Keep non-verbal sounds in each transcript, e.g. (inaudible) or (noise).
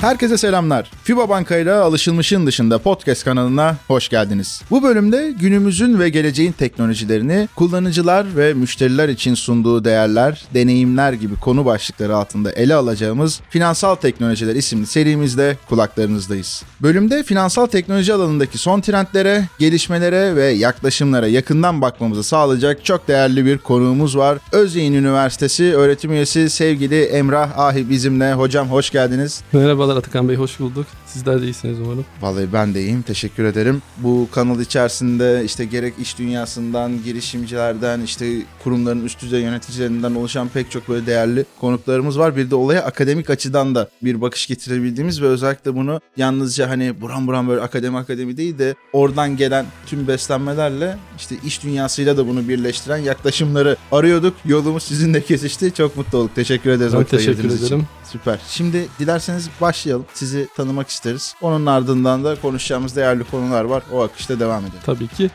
Herkese selamlar. FIBA Bankayla alışılmışın dışında podcast kanalına hoş geldiniz. Bu bölümde günümüzün ve geleceğin teknolojilerini kullanıcılar ve müşteriler için sunduğu değerler, deneyimler gibi konu başlıkları altında ele alacağımız Finansal Teknolojiler isimli serimizde kulaklarınızdayız. Bölümde finansal teknoloji alanındaki son trendlere, gelişmelere ve yaklaşımlara yakından bakmamızı sağlayacak çok değerli bir konuğumuz var. Özyeğin Üniversitesi öğretim üyesi sevgili Emrah Ahi bizimle. Hocam hoş geldiniz. Merhabalar Atakan Bey, hoş bulduk. Sizler de iyisiniz umarım. Vallahi ben de iyiyim. Teşekkür ederim. Bu kanal içerisinde işte gerek iş dünyasından, girişimcilerden, işte kurumların üst düzey yöneticilerinden oluşan pek çok böyle değerli konuklarımız var. Bir de olaya akademik açıdan da bir bakış getirebildiğimiz ve özellikle bunu yalnızca hani buram buram böyle akademi akademi değil de oradan gelen tüm beslenmelerle işte iş dünyasıyla da bunu birleştiren yaklaşımları arıyorduk. Yolumuz sizinle kesişti. Çok mutlu olduk. Teşekkür ederiz. Ben teşekkür ayırdığınız için. ederim. Süper. Şimdi dilerseniz başlayalım. Sizi tanımak isteriz. Onun ardından da konuşacağımız değerli konular var. O akışta devam edelim. Tabii ki.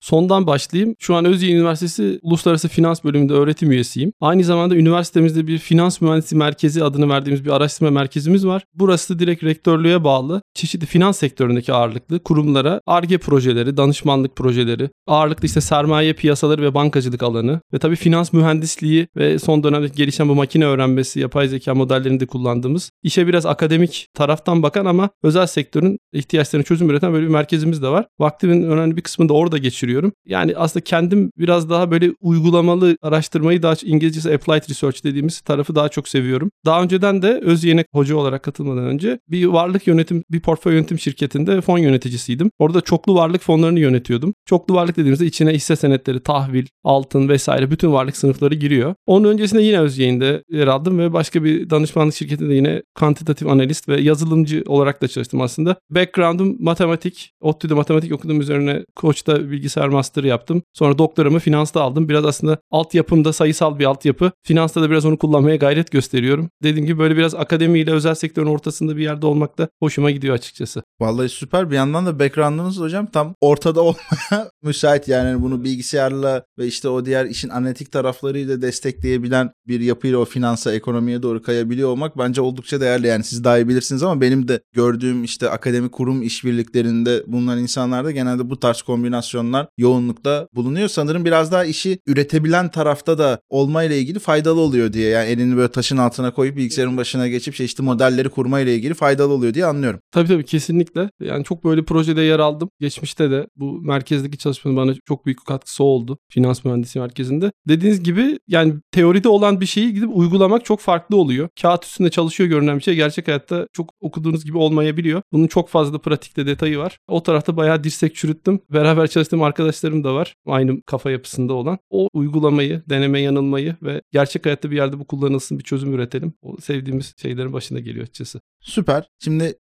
Sondan başlayayım. Şu an Özyeğin Üniversitesi Uluslararası Finans Bölümünde öğretim üyesiyim. Aynı zamanda üniversitemizde bir finans mühendisi merkezi adını verdiğimiz bir araştırma merkezimiz var. Burası direkt rektörlüğe bağlı. Çeşitli finans sektöründeki ağırlıklı kurumlara ARGE projeleri, danışmanlık projeleri, ağırlıklı işte sermaye piyasaları ve bankacılık alanı ve tabii finans mühendisliği ve son dönemde gelişen bu makine öğrenmesi, yapay zeka modellerinde kullandığımız işe biraz akademik taraftan bakan ama özel sektörün ihtiyaçlarını çözüm üreten böyle bir merkezimiz de var. Vaktimin önemli bir kısmını da orada geçiriyorum. Yani aslında kendim biraz daha böyle uygulamalı araştırmayı daha İngilizcesi applied research dediğimiz tarafı daha çok seviyorum. Daha önceden de Özyeğin'e hoca olarak katılmadan önce bir varlık yönetim, bir portföy yönetim şirketinde fon yöneticisiydim. Orada çoklu varlık fonlarını yönetiyordum. Çoklu varlık dediğimizde içine hisse senetleri, tahvil, altın vesaire bütün varlık sınıfları giriyor. Onun öncesinde yine Özyeğin'de yer aldım ve başka bir danışmanlık şirketinde yine kantitatif analist ve yazılımcı olarak da çalıştım aslında. Background'um matematik. ODTÜ'de matematik okuduğum üzerine Koç'ta bilgisayar master yaptım. Sonra doktoramı finansta aldım. Biraz aslında altyapımda sayısal bir altyapı. Finansta da biraz onu kullanmaya gayret gösteriyorum. Dediğim gibi böyle biraz akademiyle özel sektörün ortasında bir yerde olmak da hoşuma gidiyor açıkçası. Vallahi süper. Bir yandan da background'ınız hocam tam ortada (laughs) olmaya müsait yani Hani bunu bilgisayarla ve işte o diğer işin analitik taraflarıyla destekleyebilen bir yapıyla o finansa, ekonomiye doğru kayabiliyor olmak bence oldukça değerli. Yani siz daha iyi bilirsiniz ama benim de gördüğüm işte akademik kurum işbirliklerinde bulunan insanlarda genelde bu tarz kombinasyonlar yoğunlukta bulunuyor. Sanırım biraz daha işi üretebilen tarafta da olmayla ilgili faydalı oluyor diye. Yani elini böyle taşın altına koyup bilgisayarın başına geçip çeşitli modelleri kurmayla ilgili faydalı oluyor diye anlıyorum. Tabii tabii kesinlikle. Yani çok böyle projede yer aldım. Geçmişte de bu merkezdeki çalışmanın bana çok büyük katkısı oldu. Finans mühendisi merkezinde. Dediğiniz gibi yani teoride olan bir şeyi gidip uygulamak çok farklı oluyor. Kağıt üstünde çalışıyor görünen bir şey gerçek hayatta çok okuduğunuz gibi olmayabiliyor. Bunun çok fazla pratikte detayı var. O tarafta bayağı dirsek çürüttüm. Beraber çalıştığım arkadaşlarım da var. Aynı kafa yapısında olan. O uygulamayı, deneme yanılmayı ve gerçek hayatta bir yerde bu kullanılsın bir çözüm üretelim. O sevdiğimiz şeylerin başına geliyor açıkçası. Süper. Şimdi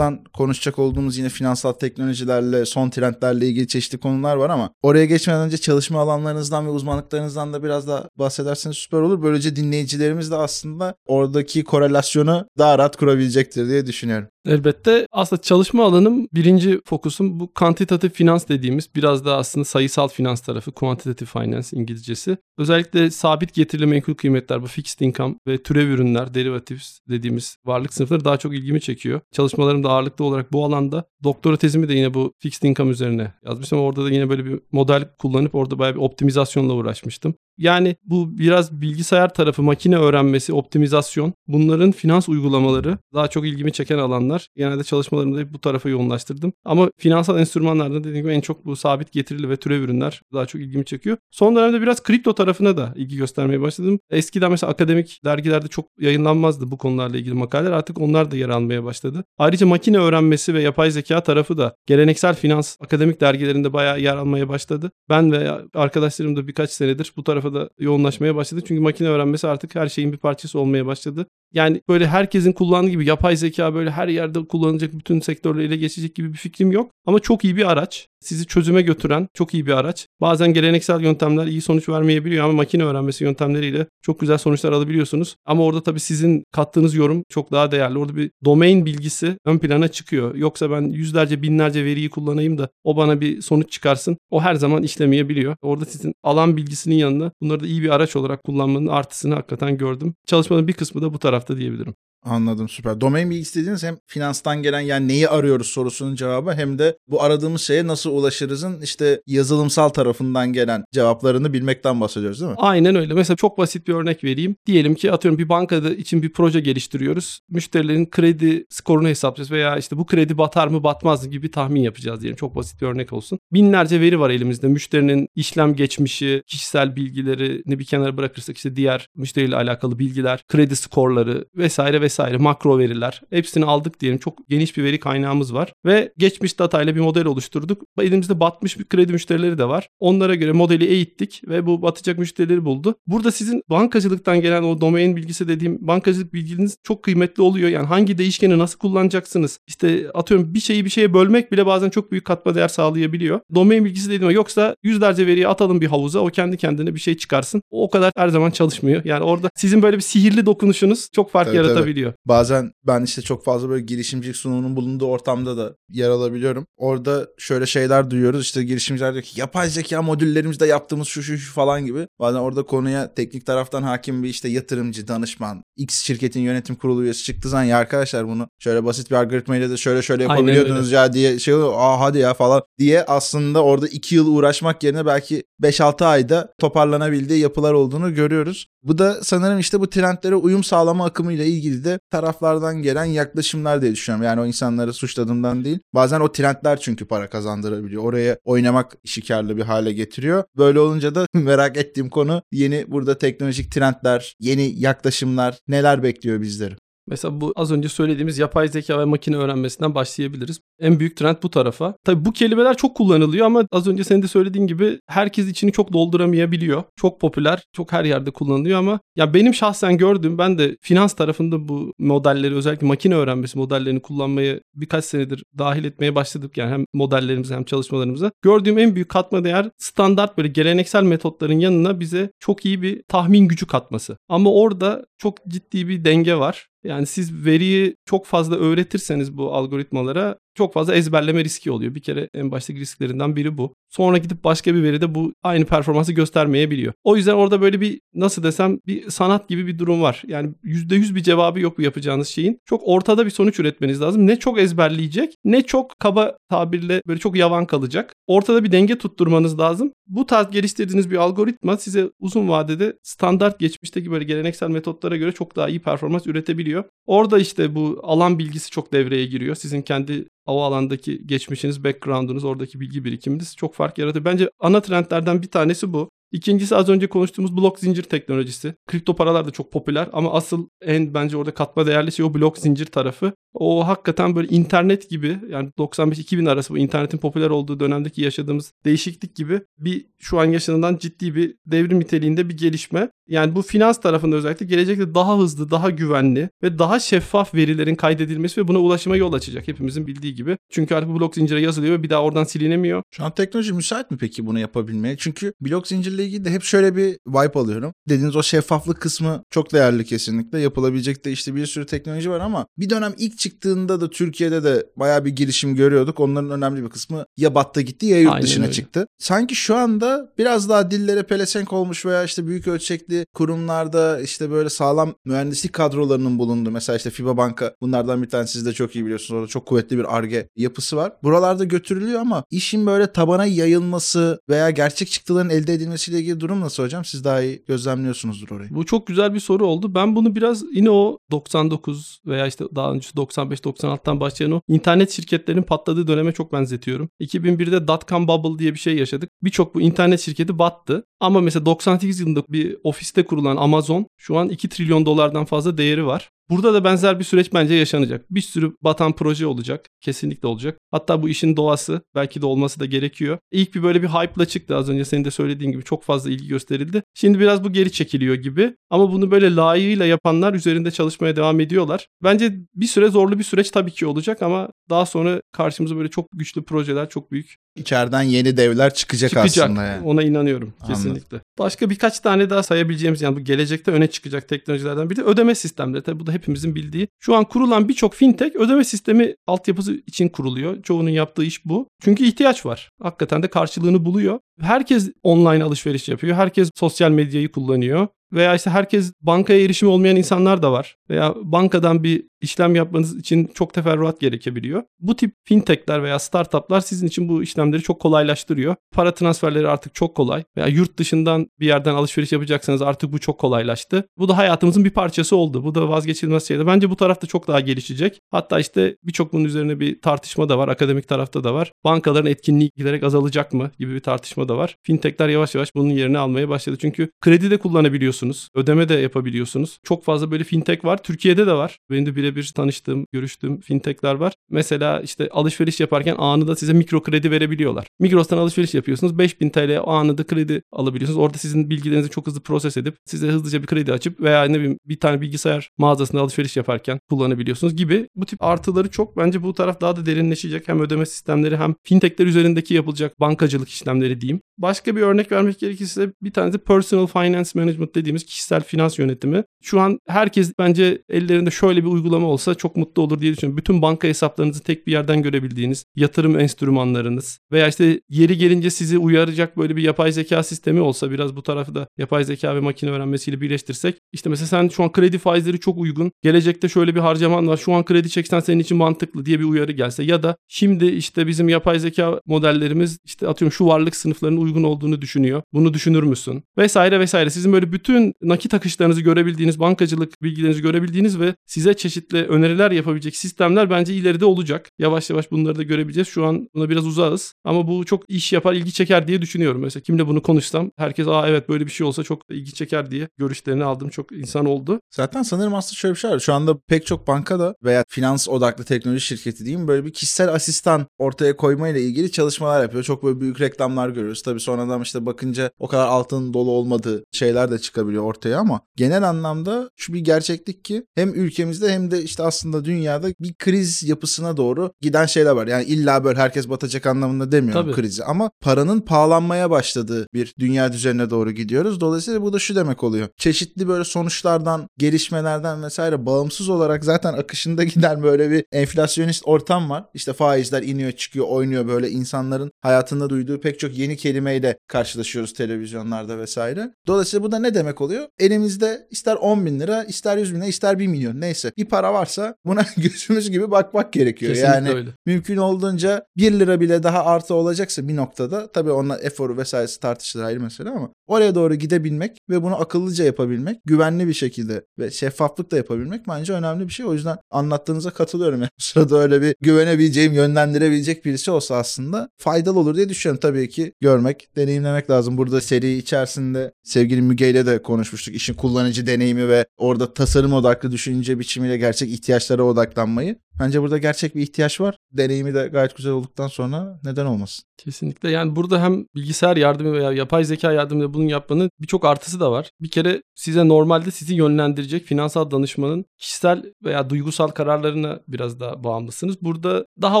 birazdan konuşacak olduğumuz yine finansal teknolojilerle, son trendlerle ilgili çeşitli konular var ama oraya geçmeden önce çalışma alanlarınızdan ve uzmanlıklarınızdan da biraz daha bahsederseniz süper olur. Böylece dinleyicilerimiz de aslında oradaki korelasyonu daha rahat kurabilecektir diye düşünüyorum. Elbette aslında çalışma alanım birinci fokusum bu kantitatif finans dediğimiz biraz daha aslında sayısal finans tarafı quantitative finance İngilizcesi. Özellikle sabit getirili menkul kıymetler bu fixed income ve türev ürünler derivatives dediğimiz varlık sınıfları daha çok ilgimi çekiyor. Çalışmalarım da ağırlıklı olarak bu alanda. Doktora tezimi de yine bu fixed income üzerine yazmıştım. Orada da yine böyle bir model kullanıp orada bayağı bir optimizasyonla uğraşmıştım. Yani bu biraz bilgisayar tarafı, makine öğrenmesi, optimizasyon bunların finans uygulamaları daha çok ilgimi çeken alanlar. Genelde çalışmalarımı da hep bu tarafa yoğunlaştırdım. Ama finansal enstrümanlarda dediğim gibi en çok bu sabit getirili ve türev ürünler daha çok ilgimi çekiyor. Son dönemde biraz kripto tarafına da ilgi göstermeye başladım. Eskiden mesela akademik dergilerde çok yayınlanmazdı bu konularla ilgili makaleler. Artık onlar da yer almaya başladı. Ayrıca makine öğrenmesi ve yapay zeka tarafı da geleneksel finans akademik dergilerinde bayağı yer almaya başladı. Ben ve arkadaşlarım da birkaç senedir bu tarafa da yoğunlaşmaya başladı. Çünkü makine öğrenmesi artık her şeyin bir parçası olmaya başladı. Yani böyle herkesin kullandığı gibi yapay zeka böyle her yerde kullanılacak bütün sektörle ele geçecek gibi bir fikrim yok. Ama çok iyi bir araç. Sizi çözüme götüren çok iyi bir araç. Bazen geleneksel yöntemler iyi sonuç vermeyebiliyor ama makine öğrenmesi yöntemleriyle çok güzel sonuçlar alabiliyorsunuz. Ama orada tabii sizin kattığınız yorum çok daha değerli. Orada bir domain bilgisi ön plana çıkıyor. Yoksa ben yüzlerce binlerce veriyi kullanayım da o bana bir sonuç çıkarsın. O her zaman işlemeyebiliyor. Orada sizin alan bilgisinin yanında bunları da iyi bir araç olarak kullanmanın artısını hakikaten gördüm. Çalışmanın bir kısmı da bu tarafta diyebilirim. Anladım süper. Domain bilgisi dediğiniz hem finanstan gelen yani neyi arıyoruz sorusunun cevabı hem de bu aradığımız şeye nasıl ulaşırızın işte yazılımsal tarafından gelen cevaplarını bilmekten bahsediyoruz değil mi? Aynen öyle. Mesela çok basit bir örnek vereyim. Diyelim ki atıyorum bir bankada için bir proje geliştiriyoruz. Müşterilerin kredi skorunu hesaplayacağız veya işte bu kredi batar mı batmaz mı gibi bir tahmin yapacağız diyelim. Çok basit bir örnek olsun. Binlerce veri var elimizde. Müşterinin işlem geçmişi, kişisel bilgilerini bir kenara bırakırsak işte diğer müşteriyle alakalı bilgiler, kredi skorları vesaire vesaire makro veriler. Hepsini aldık diyelim. Çok geniş bir veri kaynağımız var ve geçmiş datayla bir model oluşturduk. Elimizde batmış bir kredi müşterileri de var. Onlara göre modeli eğittik ve bu batacak müşterileri buldu. Burada sizin bankacılıktan gelen o domain bilgisi dediğim bankacılık bilginiz çok kıymetli oluyor. Yani hangi değişkeni nasıl kullanacaksınız? İşte atıyorum bir şeyi bir şeye bölmek bile bazen çok büyük katma değer sağlayabiliyor. Domain bilgisi dediğim yoksa yüzlerce veriyi atalım bir havuza o kendi kendine bir şey çıkarsın. O, kadar her zaman çalışmıyor. Yani orada sizin böyle bir sihirli dokunuşunuz çok fark Tabii, yaratabiliyor. Bazen ben işte çok fazla böyle girişimcilik sunumunun bulunduğu ortamda da yer alabiliyorum. Orada şöyle şeyler duyuyoruz. İşte girişimciler diyor ki yapay zeka modüllerimizde yaptığımız şu şu şu falan gibi. Bazen orada konuya teknik taraftan hakim bir işte yatırımcı, danışman, X şirketin yönetim kurulu üyesi çıktığı zaman ya arkadaşlar bunu şöyle basit bir algoritmayla da şöyle şöyle Aynen yapabiliyordunuz ya diye şey oluyor. Aa hadi ya falan diye aslında orada 2 yıl uğraşmak yerine belki 5-6 ayda toparlanabildiği yapılar olduğunu görüyoruz. Bu da sanırım işte bu trendlere uyum sağlama akımıyla ilgili de taraflardan gelen yaklaşımlar diye düşünüyorum. Yani o insanları suçladığımdan değil. Bazen o trendler çünkü para kazandırabiliyor. Oraya oynamak işi karlı bir hale getiriyor. Böyle olunca da (laughs) merak ettiğim konu yeni burada teknolojik trendler, yeni yaklaşımlar neler bekliyor bizleri? Mesela bu az önce söylediğimiz yapay zeka ve makine öğrenmesinden başlayabiliriz. En büyük trend bu tarafa. Tabii bu kelimeler çok kullanılıyor ama az önce senin de söylediğin gibi herkes içini çok dolduramayabiliyor. Çok popüler, çok her yerde kullanılıyor ama ya benim şahsen gördüğüm ben de finans tarafında bu modelleri özellikle makine öğrenmesi modellerini kullanmayı birkaç senedir dahil etmeye başladık. Yani hem modellerimize hem çalışmalarımıza. Gördüğüm en büyük katma değer standart böyle geleneksel metotların yanına bize çok iyi bir tahmin gücü katması. Ama orada çok ciddi bir denge var. Yani siz veriyi çok fazla öğretirseniz bu algoritmalara çok fazla ezberleme riski oluyor. Bir kere en baştaki risklerinden biri bu. Sonra gidip başka bir veride bu aynı performansı göstermeyebiliyor. O yüzden orada böyle bir nasıl desem bir sanat gibi bir durum var. Yani %100 bir cevabı yok bu yapacağınız şeyin. Çok ortada bir sonuç üretmeniz lazım. Ne çok ezberleyecek ne çok kaba tabirle böyle çok yavan kalacak. Ortada bir denge tutturmanız lazım. Bu tarz geliştirdiğiniz bir algoritma size uzun vadede standart geçmişteki böyle geleneksel metotlara göre çok daha iyi performans üretebiliyor. Orada işte bu alan bilgisi çok devreye giriyor. Sizin kendi o alandaki geçmişiniz, background'unuz, oradaki bilgi birikiminiz çok fark yaratıyor. Bence ana trendlerden bir tanesi bu. İkincisi az önce konuştuğumuz blok zincir teknolojisi. Kripto paralar da çok popüler ama asıl en bence orada katma değerli şey o blok zincir tarafı. O hakikaten böyle internet gibi yani 95-2000 arası bu internetin popüler olduğu dönemdeki yaşadığımız değişiklik gibi bir şu an yaşanılan ciddi bir devrim niteliğinde bir gelişme. Yani bu finans tarafında özellikle gelecekte daha hızlı, daha güvenli ve daha şeffaf verilerin kaydedilmesi ve buna ulaşıma yol açacak hepimizin bildiği gibi. Çünkü artık blok zincire yazılıyor ve bir daha oradan silinemiyor. Şu an teknoloji müsait mi peki bunu yapabilmeye? Çünkü blok zincirle ilgili de hep şöyle bir vibe alıyorum. Dediğiniz o şeffaflık kısmı çok değerli kesinlikle. Yapılabilecek de işte bir sürü teknoloji var ama bir dönem ilk çıktığında da Türkiye'de de bayağı bir girişim görüyorduk. Onların önemli bir kısmı ya battı gitti ya yurt Aynen dışına öyle. çıktı. Sanki şu anda biraz daha dillere pelesenk olmuş veya işte büyük ölçekli kurumlarda işte böyle sağlam mühendislik kadrolarının bulunduğu mesela işte FIBA Banka bunlardan bir tanesi siz de çok iyi biliyorsunuz. Orada çok kuvvetli bir arge yapısı var. Buralarda götürülüyor ama işin böyle tabana yayılması veya gerçek çıktıların elde edilmesiyle ilgili durum nasıl hocam? Siz daha iyi gözlemliyorsunuzdur orayı. Bu çok güzel bir soru oldu. Ben bunu biraz yine o 99 veya işte daha önce 95-96'tan başlayan o internet şirketlerinin patladığı döneme çok benzetiyorum. 2001'de dot-com bubble diye bir şey yaşadık. Birçok bu internet şirketi battı. Ama mesela 98 yılında bir ofiste kurulan Amazon şu an 2 trilyon dolardan fazla değeri var. Burada da benzer bir süreç bence yaşanacak. Bir sürü batan proje olacak. Kesinlikle olacak. Hatta bu işin doğası belki de olması da gerekiyor. İlk bir böyle bir hype'la çıktı az önce senin de söylediğin gibi çok fazla ilgi gösterildi. Şimdi biraz bu geri çekiliyor gibi. Ama bunu böyle layığıyla yapanlar üzerinde çalışmaya devam ediyorlar. Bence bir süre zorlu bir süreç tabii ki olacak ama daha sonra karşımıza böyle çok güçlü projeler, çok büyük İçeriden yeni devler çıkacak, çıkacak. aslında yani. Ona inanıyorum Anladım. kesinlikle. Başka birkaç tane daha sayabileceğimiz yani bu gelecekte öne çıkacak teknolojilerden biri de ödeme sistemleri. Tabii bu da hepimizin bildiği. Şu an kurulan birçok fintech ödeme sistemi altyapısı için kuruluyor. Çoğunun yaptığı iş bu. Çünkü ihtiyaç var. Hakikaten de karşılığını buluyor. Herkes online alışveriş yapıyor. Herkes sosyal medyayı kullanıyor. Veya işte herkes bankaya erişimi olmayan insanlar da var. Veya bankadan bir işlem yapmanız için çok teferruat gerekebiliyor. Bu tip fintechler veya startuplar sizin için bu işlemleri çok kolaylaştırıyor. Para transferleri artık çok kolay. Veya yurt dışından bir yerden alışveriş yapacaksanız artık bu çok kolaylaştı. Bu da hayatımızın bir parçası oldu. Bu da vazgeçilmez şeydi. Bence bu tarafta çok daha gelişecek. Hatta işte birçok bunun üzerine bir tartışma da var. Akademik tarafta da var. Bankaların etkinliği giderek azalacak mı gibi bir tartışma da var. Fintechler yavaş yavaş bunun yerini almaya başladı. Çünkü kredi de kullanabiliyorsunuz. Ödeme de yapabiliyorsunuz. Çok fazla böyle fintech var. Türkiye'de de var. Benim de birebir tanıştığım, görüştüğüm fintechler var. Mesela işte alışveriş yaparken anında size mikro kredi verebiliyorlar. Migros'tan alışveriş yapıyorsunuz. 5000 TL anında kredi alabiliyorsunuz. Orada sizin bilgilerinizi çok hızlı proses edip size hızlıca bir kredi açıp veya ne bileyim bir tane bilgisayar mağazasında alışveriş yaparken kullanabiliyorsunuz gibi. Bu tip artıları çok. Bence bu taraf daha da derinleşecek. Hem ödeme sistemleri hem fintechler üzerindeki yapılacak bankacılık işlemleri diyeyim. Başka bir örnek vermek gerekirse bir tanesi personal finance management dediğimiz kişisel finans yönetimi. Şu an herkes bence ellerinde şöyle bir uygulama olsa çok mutlu olur diye düşünüyorum. Bütün banka hesaplarınızı tek bir yerden görebildiğiniz, yatırım enstrümanlarınız veya işte yeri gelince sizi uyaracak böyle bir yapay zeka sistemi olsa biraz bu tarafı da yapay zeka ve makine öğrenmesiyle birleştirsek. İşte mesela sen şu an kredi faizleri çok uygun. Gelecekte şöyle bir harcaman var. Şu an kredi çeksen senin için mantıklı diye bir uyarı gelse ya da şimdi işte bizim yapay zeka modellerimiz işte atıyorum şu varlık sınıflarının uygun olduğunu düşünüyor. Bunu düşünür müsün? Vesaire vesaire. Sizin böyle bütün nakit akışlarınızı görebildiğiniz, bankacılık bilgilerinizi görebildiğiniz ve size çeşitli öneriler yapabilecek sistemler bence ileride olacak. Yavaş yavaş bunları da görebileceğiz. Şu an buna biraz uzağız ama bu çok iş yapar, ilgi çeker diye düşünüyorum. Mesela kimle bunu konuşsam herkes aa evet böyle bir şey olsa çok ilgi çeker diye görüşlerini aldım. Çok insan oldu. Zaten sanırım aslında şöyle bir şey var. Şu anda pek çok bankada veya finans odaklı teknoloji şirketi diyeyim böyle bir kişisel asistan ortaya koymayla ilgili çalışmalar yapıyor. Çok böyle büyük reklamlar görüyoruz. Tabii sonradan işte bakınca o kadar altın dolu olmadığı şeyler de çıkabiliyor ortaya ama genel anlamda şu bir gerçeklik ki hem ülkemizde hem de işte aslında dünyada bir kriz yapısına doğru giden şeyler var. Yani illa böyle herkes batacak anlamında demiyorum Tabii. krizi ama paranın pahalanmaya başladığı bir dünya düzenine doğru gidiyoruz. Dolayısıyla bu da şu demek oluyor. Çeşitli böyle sonuçlardan, gelişmelerden vesaire bağımsız olarak zaten akışında (laughs) giden böyle bir enflasyonist ortam var. İşte faizler iniyor, çıkıyor, oynuyor böyle insanların hayatında duyduğu pek çok yeni kelimeyle karşılaşıyoruz televizyonlarda vesaire. Dolayısıyla bu da ne demek oluyor? Elimizde ister 10 bin lira, ister 100 bin lira, ister 1 milyon neyse bir para varsa buna (laughs) gözümüz gibi bakmak gerekiyor. Kesinlikle yani öyle. mümkün olduğunca 1 lira bile daha artı olacaksa bir noktada tabii onunla eforu vesairesi tartışılır ayrı mesele ama oraya doğru gidebilmek ve bunu akıllıca yapabilmek, güvenli bir şekilde ve şeffaflıkla yapabilmek bence önemli bir şey. O yüzden anlattığınıza katılıyorum. (laughs) Yani sırada öyle bir güvenebileceğim, yönlendirebilecek birisi olsa aslında faydalı olur diye düşünüyorum. Tabii ki görmek, deneyimlemek lazım. Burada seri içerisinde sevgili Müge ile de konuşmuştuk. İşin kullanıcı deneyimi ve orada tasarım odaklı düşünce biçimiyle gerçek ihtiyaçlara odaklanmayı. Bence burada gerçek bir ihtiyaç var. Deneyimi de gayet güzel olduktan sonra neden olmasın? Kesinlikle. Yani burada hem bilgisayar yardımı veya yapay zeka yardımıyla bunun yapmanın birçok artısı da var. Bir kere size normalde sizi yönlendirecek finansal danışmanın kişisel veya duygusal kararlarına biraz daha bağımlısınız. Burada daha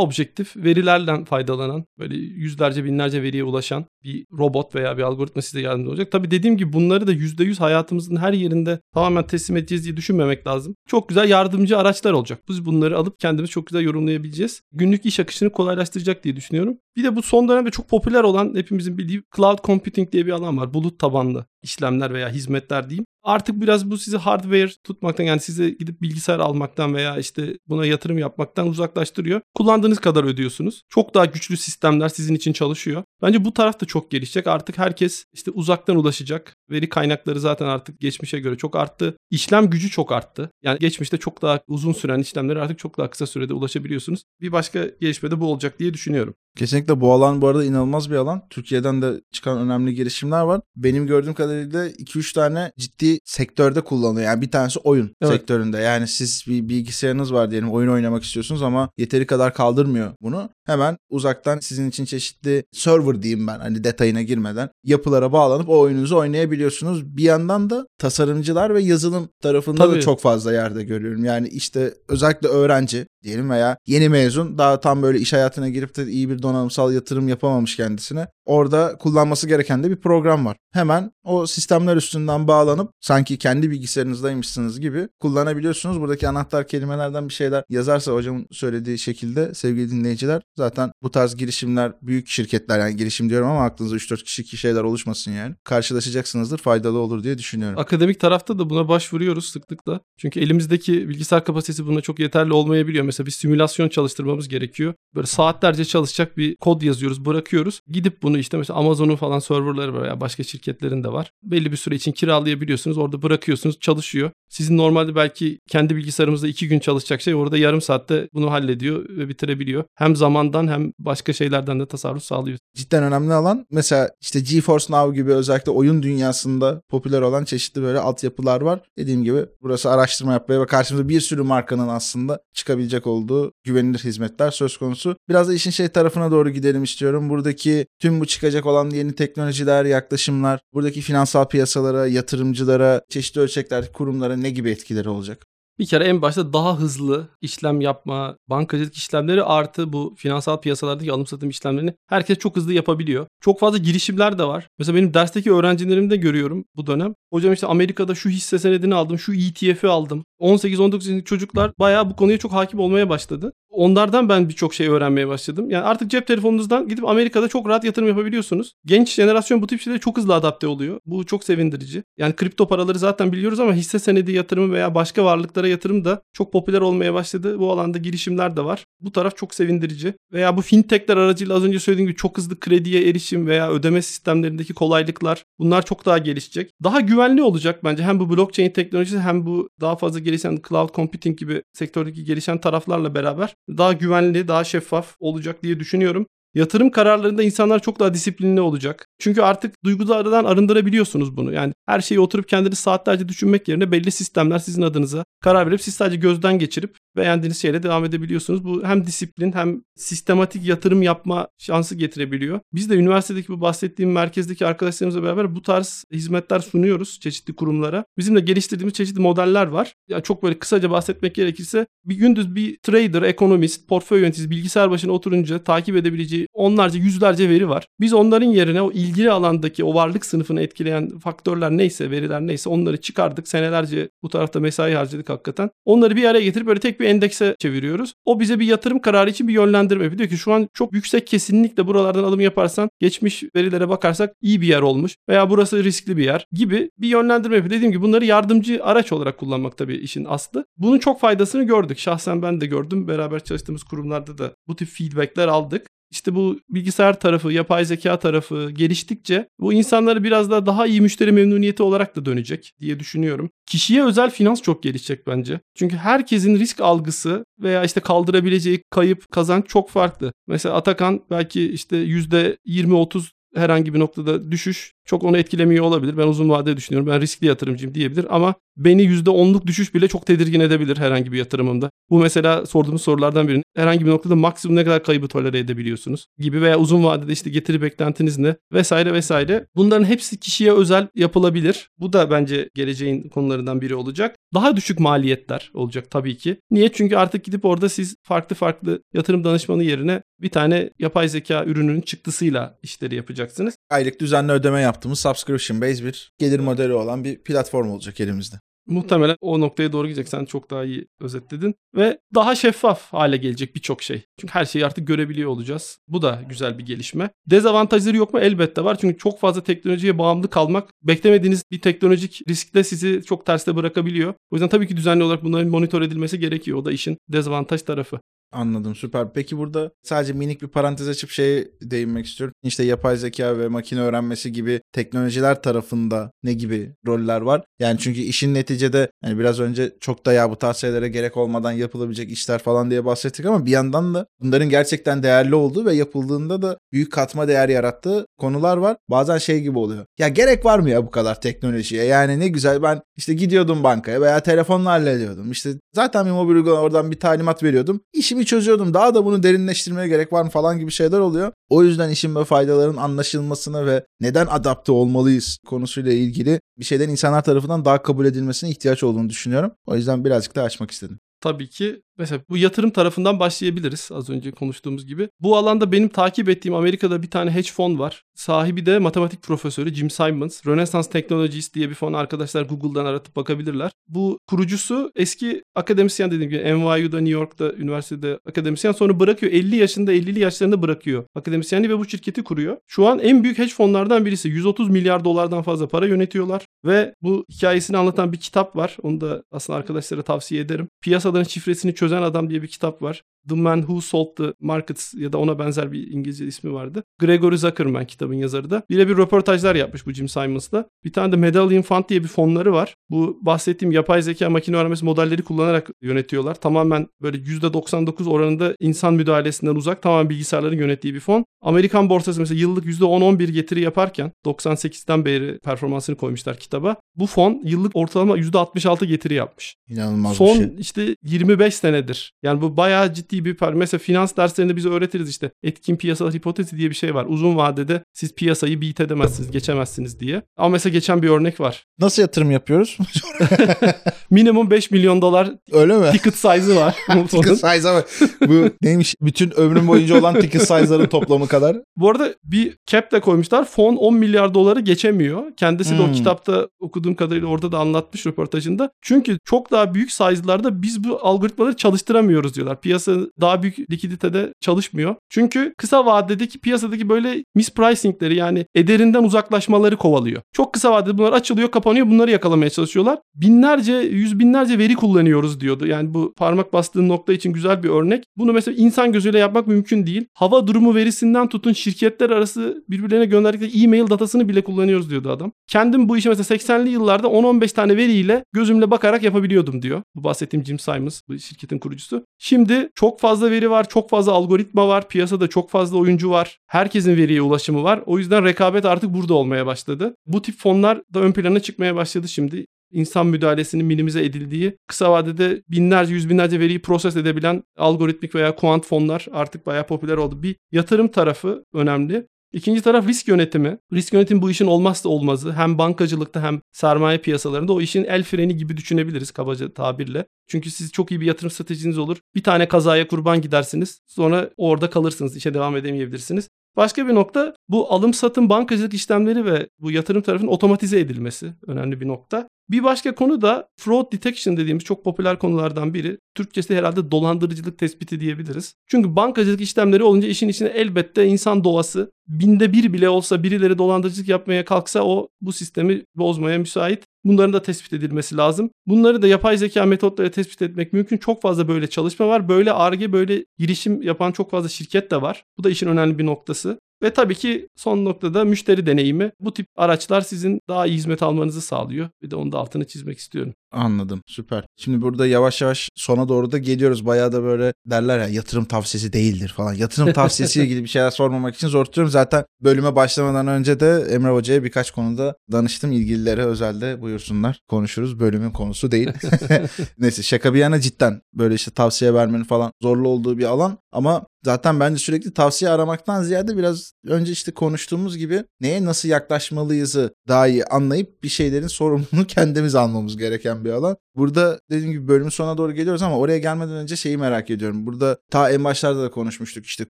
objektif verilerden faydalanan, böyle yüzlerce binlerce veriye ulaşan bir robot veya bir algoritma size yardımcı olacak. Tabii dediğim gibi bunları da %100 hayatımızın her yerinde tamamen teslim edeceğiz diye düşünmemek lazım. Çok güzel yardımcı araçlar olacak. Biz bunları alıp kendimiz çok güzel yorumlayabileceğiz. Günlük iş akışını kolaylaştıracak diye düşünüyorum. Bir de bu son dönemde çok popüler olan hepimizin bildiği cloud computing diye bir alan var. Bulut tabanlı işlemler veya hizmetler diyeyim. Artık biraz bu sizi hardware tutmaktan yani size gidip bilgisayar almaktan veya işte buna yatırım yapmaktan uzaklaştırıyor. Kullandığınız kadar ödüyorsunuz. Çok daha güçlü sistemler sizin için çalışıyor. Bence bu taraf da çok gelişecek. Artık herkes işte uzaktan ulaşacak. Veri kaynakları zaten artık geçmişe göre çok arttı. İşlem gücü çok arttı. Yani geçmişte çok daha uzun süren işlemlere artık çok daha kısa sürede ulaşabiliyorsunuz. Bir başka gelişme de bu olacak diye düşünüyorum. Kesinlikle bu alan bu arada inanılmaz bir alan. Türkiye'den de çıkan önemli girişimler var. Benim gördüğüm kadarıyla 2-3 tane ciddi sektörde kullanılıyor. Yani bir tanesi oyun Evet. sektöründe. Yani siz bir bilgisayarınız var diyelim oyun oynamak istiyorsunuz ama yeteri kadar kaldırmıyor bunu. Hemen uzaktan sizin için çeşitli server diyeyim ben hani detayına girmeden yapılara bağlanıp o oyununuzu oynayabiliyorsunuz. Bir yandan da tasarımcılar ve yazılım tarafında da Tabii. çok fazla yerde görüyorum. Yani işte özellikle öğrenci diyelim veya yeni mezun daha tam böyle iş hayatına girip de iyi bir donanımsal yatırım yapamamış kendisine. Orada kullanması gereken de bir program var. Hemen o sistemler üstünden bağlanıp sanki kendi bilgisayarınızdaymışsınız gibi kullanabiliyorsunuz. Buradaki anahtar kelimelerden bir şeyler yazarsa hocamın söylediği şekilde sevgili dinleyiciler zaten bu tarz girişimler büyük şirketler yani girişim diyorum ama aklınızda 3-4 kişi şeyler oluşmasın yani. Karşılaşacaksınızdır faydalı olur diye düşünüyorum. Akademik tarafta da buna başvuruyoruz sıklıkla. Çünkü elimizdeki bilgisayar kapasitesi buna çok yeterli olmayabiliyor. Mesela bir simülasyon çalıştırmamız gerekiyor. Böyle saatlerce çalışacak bir kod yazıyoruz, bırakıyoruz. Gidip bunu işte mesela Amazon'un falan serverları var ya başka şirketlerin de var. Belli bir süre için kiralayabiliyorsunuz. Orada bırakıyorsunuz, çalışıyor. Sizin normalde belki kendi bilgisayarımızda iki gün çalışacak şey orada yarım saatte bunu hallediyor ve bitirebiliyor. Hem zamandan hem başka şeylerden de tasarruf sağlıyor. cidden önemli alan. Mesela işte GeForce Now gibi özellikle oyun dünyasında popüler olan çeşitli böyle altyapılar var. Dediğim gibi burası araştırma yapmaya ve karşımıza bir sürü markanın aslında çıkabilecek olduğu güvenilir hizmetler söz konusu. Biraz da işin şey tarafına doğru gidelim istiyorum. Buradaki tüm bu çıkacak olan yeni teknolojiler, yaklaşımlar, buradaki finansal piyasalara, yatırımcılara, çeşitli ölçekler, kurumlara ne gibi etkileri olacak? Bir kere en başta daha hızlı işlem yapma, bankacılık işlemleri artı bu finansal piyasalardaki alım satım işlemlerini herkes çok hızlı yapabiliyor. Çok fazla girişimler de var. Mesela benim dersteki öğrencilerimde görüyorum bu dönem. Hocam işte Amerika'da şu hisse senedini aldım, şu ETF'i aldım. 18-19 yaşındaki çocuklar bayağı bu konuya çok hakim olmaya başladı. Onlardan ben birçok şey öğrenmeye başladım. Yani artık cep telefonunuzdan gidip Amerika'da çok rahat yatırım yapabiliyorsunuz. Genç jenerasyon bu tip şeylere çok hızlı adapte oluyor. Bu çok sevindirici. Yani kripto paraları zaten biliyoruz ama hisse senedi yatırımı veya başka varlıklara yatırım da çok popüler olmaya başladı. Bu alanda girişimler de var. Bu taraf çok sevindirici. Veya bu fintechler aracıyla az önce söylediğim gibi çok hızlı krediye erişim veya ödeme sistemlerindeki kolaylıklar bunlar çok daha gelişecek. Daha güvenli olacak bence. Hem bu blockchain teknolojisi hem bu daha fazla gelişen cloud computing gibi sektördeki gelişen taraflarla beraber daha güvenli, daha şeffaf olacak diye düşünüyorum. Yatırım kararlarında insanlar çok daha disiplinli olacak. Çünkü artık duygulardan arındırabiliyorsunuz bunu. Yani her şeyi oturup kendiniz saatlerce düşünmek yerine belli sistemler sizin adınıza karar verip siz sadece gözden geçirip beğendiğiniz şeyle devam edebiliyorsunuz. Bu hem disiplin hem sistematik yatırım yapma şansı getirebiliyor. Biz de üniversitedeki bu bahsettiğim merkezdeki arkadaşlarımızla beraber bu tarz hizmetler sunuyoruz çeşitli kurumlara. Bizim de geliştirdiğimiz çeşitli modeller var. Ya çok böyle kısaca bahsetmek gerekirse bir gündüz bir trader, ekonomist, portföy yöneticisi bilgisayar başına oturunca takip edebileceği onlarca yüzlerce veri var. Biz onların yerine o ilgili alandaki o varlık sınıfını etkileyen faktörler neyse, veriler neyse onları çıkardık. Senelerce bu tarafta mesai harcadık hakikaten. Onları bir araya getirip böyle tek bir endekse çeviriyoruz. O bize bir yatırım kararı için bir yönlendirme yapıyor. Diyor ki şu an çok yüksek kesinlikle buralardan alım yaparsan geçmiş verilere bakarsak iyi bir yer olmuş veya burası riskli bir yer gibi bir yönlendirme yapıyor. Dediğim gibi bunları yardımcı araç olarak kullanmak tabii işin aslı. Bunun çok faydasını gördük. Şahsen ben de gördüm. Beraber çalıştığımız kurumlarda da bu tip feedbackler aldık. İşte bu bilgisayar tarafı, yapay zeka tarafı geliştikçe bu insanlara biraz daha daha iyi müşteri memnuniyeti olarak da dönecek diye düşünüyorum. Kişiye özel finans çok gelişecek bence. Çünkü herkesin risk algısı veya işte kaldırabileceği kayıp kazanç çok farklı. Mesela Atakan belki işte %20-30 herhangi bir noktada düşüş çok onu etkilemiyor olabilir. Ben uzun vadede düşünüyorum. Ben riskli yatırımcıyım diyebilir ama beni %10'luk düşüş bile çok tedirgin edebilir herhangi bir yatırımımda. Bu mesela sorduğumuz sorulardan birinin herhangi bir noktada maksimum ne kadar kaybı tolere edebiliyorsunuz gibi veya uzun vadede işte getiri beklentiniz ne vesaire vesaire. Bunların hepsi kişiye özel yapılabilir. Bu da bence geleceğin konularından biri olacak. Daha düşük maliyetler olacak tabii ki. Niye? Çünkü artık gidip orada siz farklı farklı yatırım danışmanı yerine bir tane yapay zeka ürününün çıktısıyla işleri yapacaksınız. Aylık düzenli ödeme yaptığımız subscription based bir gelir modeli olan bir platform olacak elimizde. Muhtemelen o noktaya doğru gidecek. Sen çok daha iyi özetledin. Ve daha şeffaf hale gelecek birçok şey. Çünkü her şeyi artık görebiliyor olacağız. Bu da güzel bir gelişme. Dezavantajları yok mu? Elbette var. Çünkü çok fazla teknolojiye bağımlı kalmak beklemediğiniz bir teknolojik riskte sizi çok terste bırakabiliyor. O yüzden tabii ki düzenli olarak bunların monitör edilmesi gerekiyor. O da işin dezavantaj tarafı. Anladım süper. Peki burada sadece minik bir parantez açıp şeye değinmek istiyorum. İşte yapay zeka ve makine öğrenmesi gibi teknolojiler tarafında ne gibi roller var? Yani çünkü işin neticede hani biraz önce çok da ya bu tarz şeylere gerek olmadan yapılabilecek işler falan diye bahsettik ama bir yandan da bunların gerçekten değerli olduğu ve yapıldığında da büyük katma değer yarattığı konular var. Bazen şey gibi oluyor. Ya gerek var mı ya bu kadar teknolojiye? Yani ne güzel ben işte gidiyordum bankaya veya telefonla hallediyordum. İşte zaten bir mobil uygulama oradan bir talimat veriyordum. İşimi çözüyordum. Daha da bunu derinleştirmeye gerek var mı falan gibi şeyler oluyor. O yüzden işin ve faydaların anlaşılmasına ve neden adapte olmalıyız konusuyla ilgili bir şeyden insanlar tarafından daha kabul edilmesine ihtiyaç olduğunu düşünüyorum. O yüzden birazcık daha açmak istedim. Tabii ki Mesela bu yatırım tarafından başlayabiliriz az önce konuştuğumuz gibi. Bu alanda benim takip ettiğim Amerika'da bir tane hedge fon var. Sahibi de matematik profesörü Jim Simons. Renaissance Technologies diye bir fon arkadaşlar Google'dan aratıp bakabilirler. Bu kurucusu eski akademisyen dediğim gibi NYU'da New York'ta üniversitede akademisyen sonra bırakıyor. 50 yaşında 50'li yaşlarında bırakıyor akademisyenliği ve bu şirketi kuruyor. Şu an en büyük hedge fonlardan birisi. 130 milyar dolardan fazla para yönetiyorlar ve bu hikayesini anlatan bir kitap var. Onu da aslında arkadaşlara tavsiye ederim. Piyasaların şifresini çözen adam diye bir kitap var. The Man Who Sold the Markets ya da ona benzer bir İngilizce ismi vardı. Gregory Zuckerman kitabın yazarı da. Birebir röportajlar yapmış bu Jim Simons'la. Bir tane de Medallion Fund diye bir fonları var. Bu bahsettiğim yapay zeka makine öğrenmesi modelleri kullanarak yönetiyorlar. Tamamen böyle %99 oranında insan müdahalesinden uzak tamamen bilgisayarların yönettiği bir fon. Amerikan borsası mesela yıllık %10-11 getiri yaparken 98'den beri performansını koymuşlar kitaba. Bu fon yıllık ortalama %66 getiri yapmış. İnanılmaz Son bir şey. işte 25 senedir. Yani bu bayağı ciddi bir par. Mesela finans derslerinde bize öğretiriz işte. Etkin piyasalar hipotezi diye bir şey var. Uzun vadede siz piyasayı beat edemezsiniz, geçemezsiniz diye. Ama mesela geçen bir örnek var. Nasıl yatırım yapıyoruz? (laughs) (laughs) Minimum 5 milyon dolar Öyle mi? ticket size'ı var. (laughs) Ticket size'a bak. Bu neymiş? Bütün ömrüm boyunca olan ticket size'ların toplamı kadar. Bu arada bir cap de koymuşlar. Fon 10 milyar doları geçemiyor. Kendisi de o Hmm. kitapta okuduğum kadarıyla orada da anlatmış röportajında. Çünkü çok daha büyük size'larda biz bu algoritmaları çalıştıramıyoruz diyorlar. Piyasa daha büyük likiditede çalışmıyor. Çünkü kısa vadedeki piyasadaki böyle mispricingleri yani ederinden uzaklaşmaları kovalıyor. Çok kısa vadede bunlar açılıyor, kapanıyor. Bunları yakalamaya çalışıyorlar. Binlerce, yüz binlerce veri kullanıyoruz diyordu. Yani bu parmak bastığın nokta için güzel bir örnek. Bunu mesela insan gözüyle yapmak mümkün değil. Hava durumu verisinden tutun şirketler arası birbirlerine gönderdikleri e-mail datasını bile kullanıyoruz diyordu adam. Kendim bu işi mesela 80'li yıllarda 10-15 tane veriyle gözümle bakarak yapabiliyordum diyor. Bu bahsettiğim Jim Simons bu şirketin kurucusu. Şimdi çok fazla veri var, çok fazla algoritma var, piyasada çok fazla oyuncu var. Herkesin veriye ulaşımı var. O yüzden rekabet artık burada olmaya başladı. Bu tip fonlar da ön plana çıkmaya başladı şimdi insan müdahalesinin minimize edildiği, kısa vadede binlerce, yüz binlerce veriyi proses edebilen algoritmik veya kuant fonlar artık bayağı popüler oldu. Bir yatırım tarafı önemli. İkinci taraf risk yönetimi. Risk yönetimi bu işin olmazsa olmazı. Hem bankacılıkta hem sermaye piyasalarında o işin el freni gibi düşünebiliriz kabaca tabirle. Çünkü siz çok iyi bir yatırım stratejiniz olur. Bir tane kazaya kurban gidersiniz. Sonra orada kalırsınız. işe devam edemeyebilirsiniz. Başka bir nokta bu alım satım bankacılık işlemleri ve bu yatırım tarafının otomatize edilmesi önemli bir nokta. Bir başka konu da fraud detection dediğimiz çok popüler konulardan biri. Türkçesi herhalde dolandırıcılık tespiti diyebiliriz. Çünkü bankacılık işlemleri olunca işin içine elbette insan doğası binde bir bile olsa birileri dolandırıcılık yapmaya kalksa o bu sistemi bozmaya müsait. Bunların da tespit edilmesi lazım. Bunları da yapay zeka metotları tespit etmek mümkün. Çok fazla böyle çalışma var. Böyle ARGE böyle girişim yapan çok fazla şirket de var. Bu da işin önemli bir noktası. Ve tabii ki son noktada müşteri deneyimi. Bu tip araçlar sizin daha iyi hizmet almanızı sağlıyor. Bir de onu da altını çizmek istiyorum. Anladım. Süper. Şimdi burada yavaş yavaş sona doğru da geliyoruz. Bayağı da böyle derler ya yatırım tavsiyesi değildir falan. Yatırım tavsiyesiyle ilgili bir şeyler sormamak için zor tutuyorum. Zaten bölüme başlamadan önce de Emre Hoca'ya birkaç konuda danıştım. İlgililere özelde buyursunlar. Konuşuruz. Bölümün konusu değil. (laughs) Neyse şaka bir yana cidden böyle işte tavsiye vermenin falan zorlu olduğu bir alan. Ama zaten bence sürekli tavsiye aramaktan ziyade biraz önce işte konuştuğumuz gibi neye nasıl yaklaşmalıyızı daha iyi anlayıp bir şeylerin sorumluluğunu (laughs) kendimiz almamız gereken bir alan. Burada dediğim gibi bölümün sonuna doğru geliyoruz ama oraya gelmeden önce şeyi merak ediyorum. Burada ta en başlarda da konuşmuştuk işte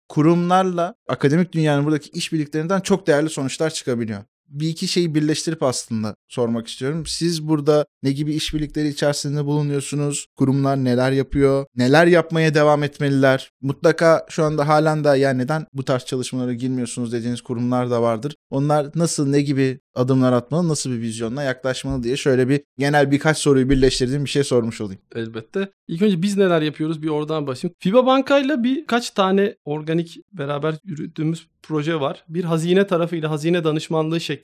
kurumlarla akademik dünyanın buradaki işbirliklerinden çok değerli sonuçlar çıkabiliyor bir iki şeyi birleştirip aslında sormak istiyorum. Siz burada ne gibi işbirlikleri içerisinde bulunuyorsunuz? Kurumlar neler yapıyor? Neler yapmaya devam etmeliler? Mutlaka şu anda halen de ya neden bu tarz çalışmalara girmiyorsunuz dediğiniz kurumlar da vardır. Onlar nasıl ne gibi adımlar atmalı, nasıl bir vizyonla yaklaşmalı diye şöyle bir genel birkaç soruyu birleştirdiğim bir şey sormuş olayım. Elbette. İlk önce biz neler yapıyoruz bir oradan başlayayım. FIBA Banka'yla birkaç tane organik beraber yürüttüğümüz proje var. Bir hazine tarafıyla hazine danışmanlığı şeklinde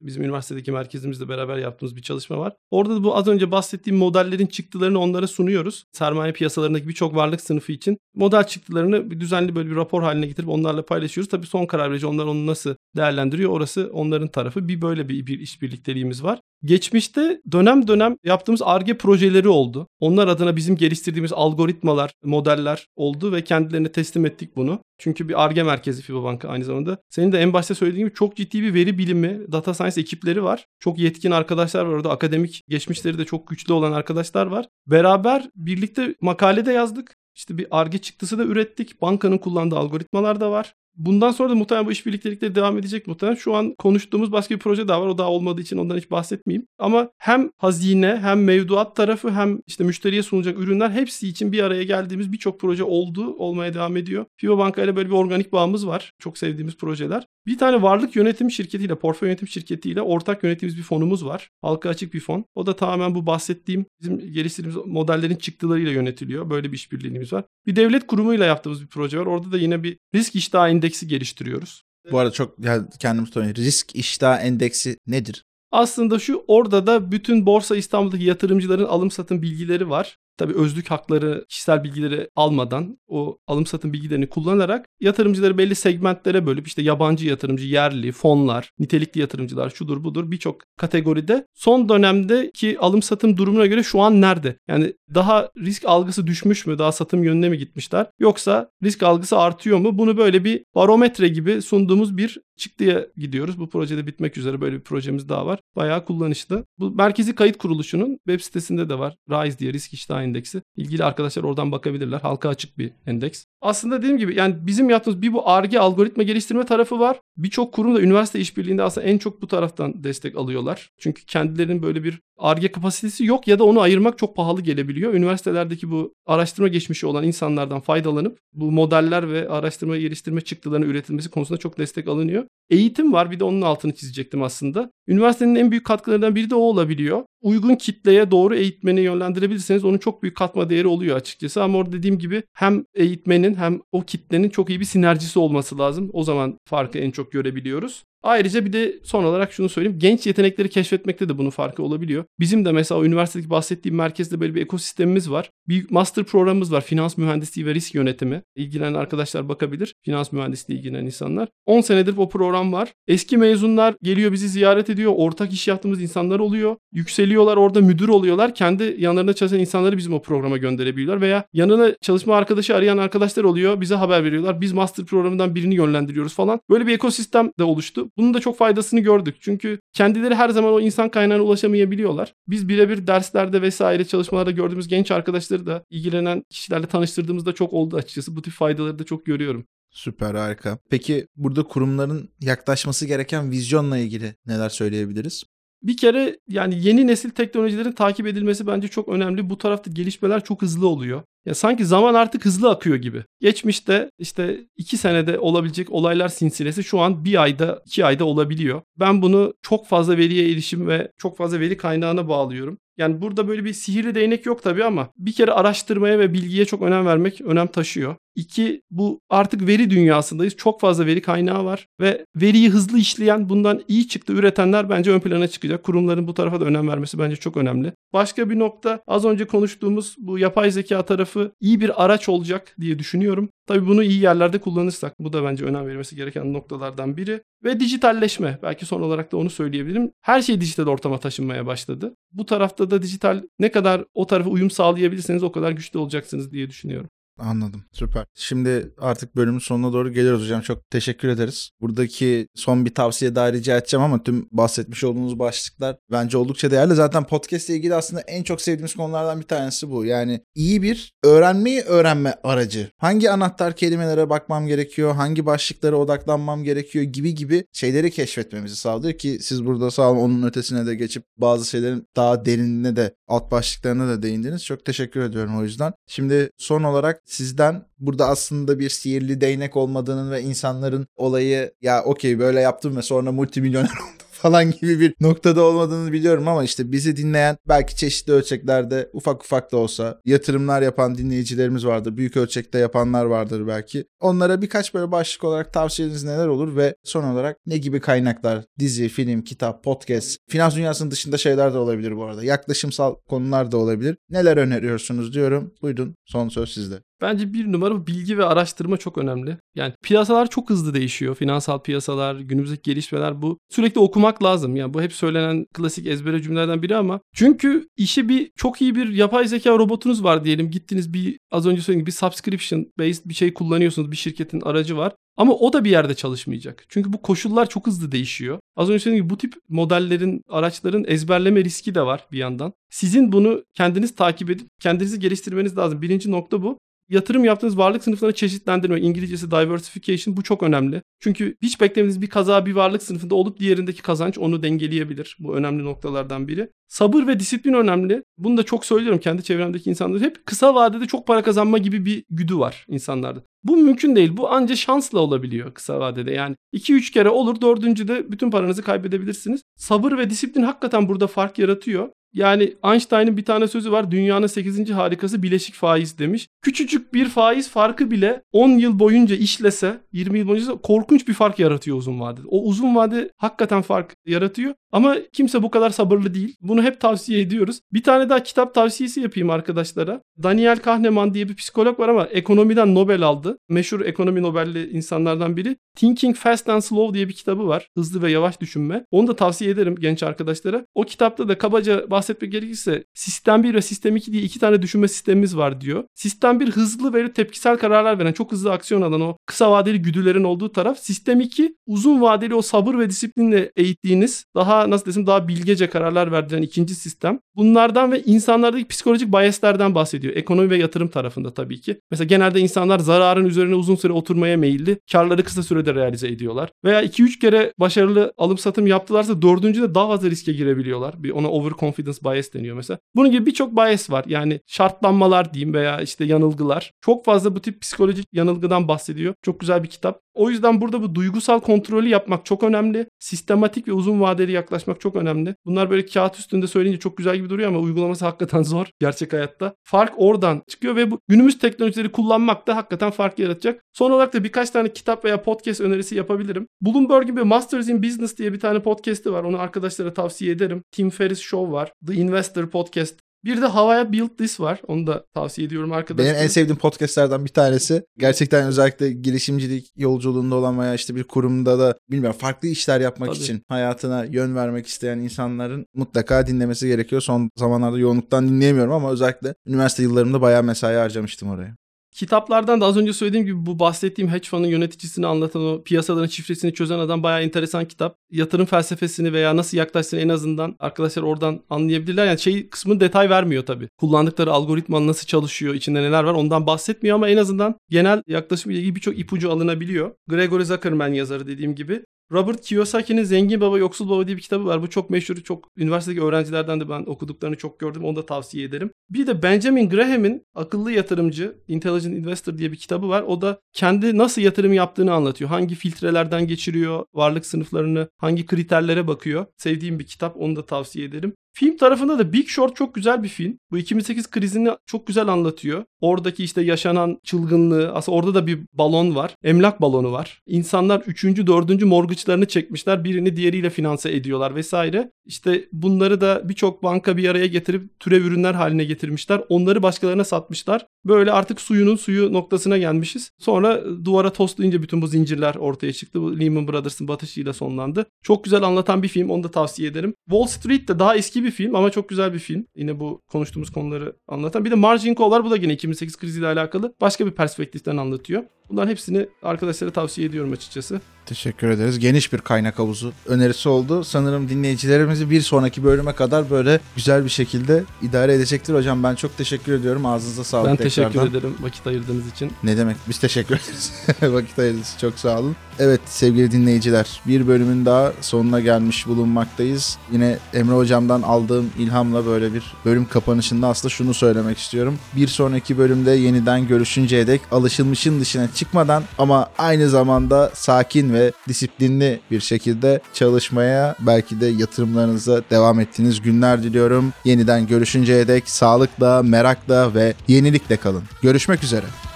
bizim üniversitedeki merkezimizle beraber yaptığımız bir çalışma var. Orada da bu az önce bahsettiğim modellerin çıktılarını onlara sunuyoruz. Sermaye piyasalarındaki birçok varlık sınıfı için model çıktılarını bir düzenli böyle bir rapor haline getirip onlarla paylaşıyoruz. Tabii son karar verici onlar onu nasıl değerlendiriyor orası onların tarafı. Bir böyle bir, bir işbirlikteliğimiz var. Geçmişte dönem dönem yaptığımız ARGE projeleri oldu. Onlar adına bizim geliştirdiğimiz algoritmalar, modeller oldu ve kendilerine teslim ettik bunu. Çünkü bir ARGE merkezi FIBA aynı zamanda. Senin de en başta söylediğin gibi çok ciddi bir veri bilimi, data science ekipleri var. Çok yetkin arkadaşlar var orada. Akademik geçmişleri de çok güçlü olan arkadaşlar var. Beraber birlikte makalede yazdık. İşte bir ARGE çıktısı da ürettik. Bankanın kullandığı algoritmalar da var. Bundan sonra da muhtemelen bu işbirliktelikleri devam edecek muhtemelen. Şu an konuştuğumuz başka bir proje daha var. O daha olmadığı için ondan hiç bahsetmeyeyim. Ama hem hazine hem mevduat tarafı hem işte müşteriye sunulacak ürünler hepsi için bir araya geldiğimiz birçok proje oldu. Olmaya devam ediyor. FIBA Banka ile böyle bir organik bağımız var. Çok sevdiğimiz projeler. Bir tane varlık yönetim şirketiyle, portföy yönetim şirketiyle ortak yönettiğimiz bir fonumuz var. Halka açık bir fon. O da tamamen bu bahsettiğim bizim geliştirdiğimiz modellerin çıktılarıyla yönetiliyor. Böyle bir işbirliğimiz var. Bir devlet kurumuyla yaptığımız bir proje var. Orada da yine bir risk iştahı indeksi geliştiriyoruz. Bu arada çok yani kendim tutuyorum. Risk iştah endeksi nedir? Aslında şu orada da bütün Borsa İstanbul'daki yatırımcıların alım satım bilgileri var. Tabii özlük hakları, kişisel bilgileri almadan o alım satım bilgilerini kullanarak yatırımcıları belli segmentlere bölüp işte yabancı yatırımcı, yerli, fonlar, nitelikli yatırımcılar şudur budur birçok kategoride son dönemdeki alım satım durumuna göre şu an nerede? Yani daha risk algısı düşmüş mü? Daha satım yönüne mi gitmişler? Yoksa risk algısı artıyor mu? Bunu böyle bir barometre gibi sunduğumuz bir çıktıya gidiyoruz. Bu projede bitmek üzere böyle bir projemiz daha var. Bayağı kullanışlı. Bu merkezi kayıt kuruluşunun web sitesinde de var. RISE diye risk iştahı endeksi. İlgili arkadaşlar oradan bakabilirler. Halka açık bir endeks. Aslında dediğim gibi yani bizim yaptığımız bir bu ARGE algoritma geliştirme tarafı var. Birçok kurum da üniversite işbirliğinde aslında en çok bu taraftan destek alıyorlar. Çünkü kendilerinin böyle bir ARGE kapasitesi yok ya da onu ayırmak çok pahalı gelebiliyor. Üniversitelerdeki bu araştırma geçmişi olan insanlardan faydalanıp bu modeller ve araştırma geliştirme çıktılarının üretilmesi konusunda çok destek alınıyor. Eğitim var bir de onun altını çizecektim aslında. Üniversitenin en büyük katkılarından biri de o olabiliyor. Uygun kitleye doğru eğitmeni yönlendirebilirseniz onun çok büyük katma değeri oluyor açıkçası. Ama orada dediğim gibi hem eğitmenin hem o kitlenin çok iyi bir sinerjisi olması lazım. O zaman farkı en çok görebiliyoruz. Ayrıca bir de son olarak şunu söyleyeyim. Genç yetenekleri keşfetmekte de bunun farkı olabiliyor. Bizim de mesela üniversitedeki bahsettiğim merkezde böyle bir ekosistemimiz var. Bir master programımız var. Finans mühendisliği ve risk yönetimi. İlgilenen arkadaşlar bakabilir. Finans mühendisliği ilgilenen insanlar. 10 senedir o program var. Eski mezunlar geliyor bizi ziyaret ediyor. Ortak iş yaptığımız insanlar oluyor. Yükseliyorlar orada müdür oluyorlar. Kendi yanlarında çalışan insanları bizim o programa gönderebiliyorlar. Veya yanına çalışma arkadaşı arayan arkadaşlar oluyor. Bize haber veriyorlar. Biz master programından birini yönlendiriyoruz falan. Böyle bir ekosistem de oluştu. Bunun da çok faydasını gördük. Çünkü kendileri her zaman o insan kaynağına ulaşamayabiliyorlar. Biz birebir derslerde vesaire çalışmalarda gördüğümüz genç arkadaşları da ilgilenen kişilerle tanıştırdığımızda çok oldu açıkçası. Bu tip faydaları da çok görüyorum. Süper harika. Peki burada kurumların yaklaşması gereken vizyonla ilgili neler söyleyebiliriz? Bir kere yani yeni nesil teknolojilerin takip edilmesi bence çok önemli. Bu tarafta gelişmeler çok hızlı oluyor. Ya sanki zaman artık hızlı akıyor gibi. Geçmişte işte iki senede olabilecek olaylar sinsilesi şu an bir ayda, iki ayda olabiliyor. Ben bunu çok fazla veriye erişim ve çok fazla veri kaynağına bağlıyorum. Yani burada böyle bir sihirli değnek yok tabii ama bir kere araştırmaya ve bilgiye çok önem vermek önem taşıyor. İki, bu artık veri dünyasındayız. Çok fazla veri kaynağı var ve veriyi hızlı işleyen, bundan iyi çıktı üretenler bence ön plana çıkacak. Kurumların bu tarafa da önem vermesi bence çok önemli. Başka bir nokta az önce konuştuğumuz bu yapay zeka tarafı iyi bir araç olacak diye düşünüyorum. Tabii bunu iyi yerlerde kullanırsak bu da bence önem verilmesi gereken noktalardan biri. Ve dijitalleşme belki son olarak da onu söyleyebilirim. Her şey dijital ortama taşınmaya başladı. Bu tarafta da dijital ne kadar o tarafa uyum sağlayabilirseniz o kadar güçlü olacaksınız diye düşünüyorum. Anladım. Süper. Şimdi artık bölümün sonuna doğru geliyoruz hocam. Çok teşekkür ederiz. Buradaki son bir tavsiye daha rica edeceğim ama tüm bahsetmiş olduğunuz başlıklar bence oldukça değerli. Zaten podcast ile ilgili aslında en çok sevdiğimiz konulardan bir tanesi bu. Yani iyi bir öğrenmeyi öğrenme aracı. Hangi anahtar kelimelere bakmam gerekiyor, hangi başlıklara odaklanmam gerekiyor gibi gibi şeyleri keşfetmemizi sağlıyor ki siz burada sağ olun onun ötesine de geçip bazı şeylerin daha derinine de alt başlıklarına da değindiniz. Çok teşekkür ediyorum o yüzden. Şimdi son olarak sizden burada aslında bir sihirli değnek olmadığının ve insanların olayı ya okey böyle yaptım ve sonra multimilyoner (laughs) oldum falan gibi bir noktada olmadığını biliyorum ama işte bizi dinleyen belki çeşitli ölçeklerde ufak ufak da olsa yatırımlar yapan dinleyicilerimiz vardır. Büyük ölçekte yapanlar vardır belki. Onlara birkaç böyle başlık olarak tavsiyeniz neler olur ve son olarak ne gibi kaynaklar, dizi, film, kitap, podcast, finans dünyasının dışında şeyler de olabilir bu arada. Yaklaşımsal konular da olabilir. Neler öneriyorsunuz diyorum. Buyurun son söz sizde. Bence bir numara bilgi ve araştırma çok önemli. Yani piyasalar çok hızlı değişiyor. Finansal piyasalar, günümüzdeki gelişmeler bu. Sürekli okumak lazım. Yani bu hep söylenen klasik ezbere cümlelerden biri ama. Çünkü işi bir çok iyi bir yapay zeka robotunuz var diyelim. Gittiniz bir az önce söylediğim bir subscription based bir şey kullanıyorsunuz. Bir şirketin aracı var. Ama o da bir yerde çalışmayacak. Çünkü bu koşullar çok hızlı değişiyor. Az önce söylediğim gibi bu tip modellerin, araçların ezberleme riski de var bir yandan. Sizin bunu kendiniz takip edip kendinizi geliştirmeniz lazım. Birinci nokta bu. Yatırım yaptığınız varlık sınıflarını çeşitlendirme. İngilizcesi diversification bu çok önemli. Çünkü hiç beklemediğiniz bir kaza bir varlık sınıfında olup diğerindeki kazanç onu dengeleyebilir. Bu önemli noktalardan biri. Sabır ve disiplin önemli. Bunu da çok söylüyorum kendi çevremdeki insanlar. Hep kısa vadede çok para kazanma gibi bir güdü var insanlarda. Bu mümkün değil. Bu anca şansla olabiliyor kısa vadede. Yani 2-3 kere olur dördüncüde bütün paranızı kaybedebilirsiniz. Sabır ve disiplin hakikaten burada fark yaratıyor. Yani Einstein'ın bir tane sözü var. Dünyanın 8. harikası bileşik faiz demiş. Küçücük bir faiz farkı bile 10 yıl boyunca işlese, 20 yıl boyunca korkunç bir fark yaratıyor uzun vadede. O uzun vade hakikaten fark yaratıyor. Ama kimse bu kadar sabırlı değil. Bunu hep tavsiye ediyoruz. Bir tane daha kitap tavsiyesi yapayım arkadaşlara. Daniel Kahneman diye bir psikolog var ama ekonomiden Nobel aldı. Meşhur ekonomi Nobel'li insanlardan biri. Thinking Fast and Slow diye bir kitabı var. Hızlı ve yavaş düşünme. Onu da tavsiye ederim genç arkadaşlara. O kitapta da kabaca bahsetmek gerekirse sistem 1 ve sistem 2 diye iki tane düşünme sistemimiz var diyor. Sistem 1 hızlı ve tepkisel kararlar veren, çok hızlı aksiyon alan o kısa vadeli güdülerin olduğu taraf. Sistem 2 uzun vadeli o sabır ve disiplinle eğittiğiniz daha nasıl desem daha bilgece kararlar verdiren ikinci sistem. Bunlardan ve insanlardaki psikolojik biaslerden bahsediyor. Ekonomi ve yatırım tarafında tabii ki. Mesela genelde insanlar zararın üzerine uzun süre oturmaya meyilli. Karları kısa sürede realize ediyorlar. Veya 2-3 kere başarılı alım satım yaptılarsa dördüncüde daha fazla riske girebiliyorlar. Bir ona overconfidence bias deniyor mesela. Bunun gibi birçok bias var. Yani şartlanmalar diyeyim veya işte yanılgılar. Çok fazla bu tip psikolojik yanılgıdan bahsediyor. Çok güzel bir kitap. O yüzden burada bu duygusal kontrolü yapmak çok önemli. Sistematik ve uzun vadeli yaklaşmak çok önemli. Bunlar böyle kağıt üstünde söyleyince çok güzel gibi duruyor ama uygulaması hakikaten (laughs) zor gerçek hayatta. Fark oradan çıkıyor ve bu günümüz teknolojileri kullanmak da hakikaten fark yaratacak. Son olarak da birkaç tane kitap veya podcast önerisi yapabilirim. Bloomberg'in bir Masters in Business diye bir tane podcast'i var. Onu arkadaşlara tavsiye ederim. Tim Ferriss Show var. The Investor Podcast bir de Havaya Build This var. Onu da tavsiye ediyorum arkadaşlar. Benim en sevdiğim podcastlerden bir tanesi. Gerçekten özellikle girişimcilik yolculuğunda olan veya işte bir kurumda da bilmiyorum farklı işler yapmak Tabii. için hayatına yön vermek isteyen insanların mutlaka dinlemesi gerekiyor. Son zamanlarda yoğunluktan dinleyemiyorum ama özellikle üniversite yıllarımda bayağı mesai harcamıştım oraya. Kitaplardan da az önce söylediğim gibi bu bahsettiğim hedge fund'un yöneticisini anlatan o piyasaların şifresini çözen adam bayağı enteresan kitap. Yatırım felsefesini veya nasıl yaklaştığını en azından arkadaşlar oradan anlayabilirler. Yani şey kısmını detay vermiyor tabii. Kullandıkları algoritma nasıl çalışıyor, içinde neler var ondan bahsetmiyor ama en azından genel yaklaşımla ilgili birçok ipucu alınabiliyor. Gregory Zuckerman yazarı dediğim gibi. Robert Kiyosaki'nin Zengin Baba Yoksul Baba diye bir kitabı var. Bu çok meşhur. Çok üniversitedeki öğrencilerden de ben okuduklarını çok gördüm. Onu da tavsiye ederim. Bir de Benjamin Graham'in Akıllı Yatırımcı Intelligent Investor diye bir kitabı var. O da kendi nasıl yatırım yaptığını anlatıyor. Hangi filtrelerden geçiriyor varlık sınıflarını, hangi kriterlere bakıyor. Sevdiğim bir kitap. Onu da tavsiye ederim. Film tarafında da Big Short çok güzel bir film. Bu 2008 krizini çok güzel anlatıyor. Oradaki işte yaşanan çılgınlığı, aslında orada da bir balon var. Emlak balonu var. İnsanlar 3. 4. mortgage'larını çekmişler. Birini diğeriyle finanse ediyorlar vesaire. İşte bunları da birçok banka bir araya getirip türev ürünler haline getirmişler. Onları başkalarına satmışlar. Böyle artık suyunun suyu noktasına gelmişiz. Sonra duvara toslayınca bütün bu zincirler ortaya çıktı. Bu Lehman Brothers'ın batışıyla sonlandı. Çok güzel anlatan bir film. Onu da tavsiye ederim. Wall Street de daha eski bir film ama çok güzel bir film. Yine bu konuştuğumuz konuları anlatan. Bir de Margin Call'lar bu da yine 2008 kriziyle alakalı. Başka bir perspektiften anlatıyor. Bunların hepsini arkadaşlara tavsiye ediyorum açıkçası. Teşekkür ederiz. Geniş bir kaynak havuzu önerisi oldu. Sanırım dinleyicilerimizi bir sonraki bölüme kadar böyle güzel bir şekilde idare edecektir. Hocam ben çok teşekkür ediyorum. Ağzınıza sağlık ben tekrardan. teşekkür ederim vakit ayırdığınız için. Ne demek? Biz teşekkür ederiz. (laughs) Vakit ayırdınız. Çok sağ olun. Evet sevgili dinleyiciler bir bölümün daha sonuna gelmiş bulunmaktayız. Yine Emre Hocam'dan aldığım ilhamla böyle bir bölüm kapanışında aslında şunu söylemek istiyorum. Bir sonraki bölümde yeniden görüşünceye dek alışılmışın dışına çıkmadan ama aynı zamanda sakin ve disiplinli bir şekilde çalışmaya belki de yatırımlarınıza devam ettiğiniz günler diliyorum. Yeniden görüşünceye dek sağlıkla, merakla ve yenilikle kalın. Görüşmek üzere.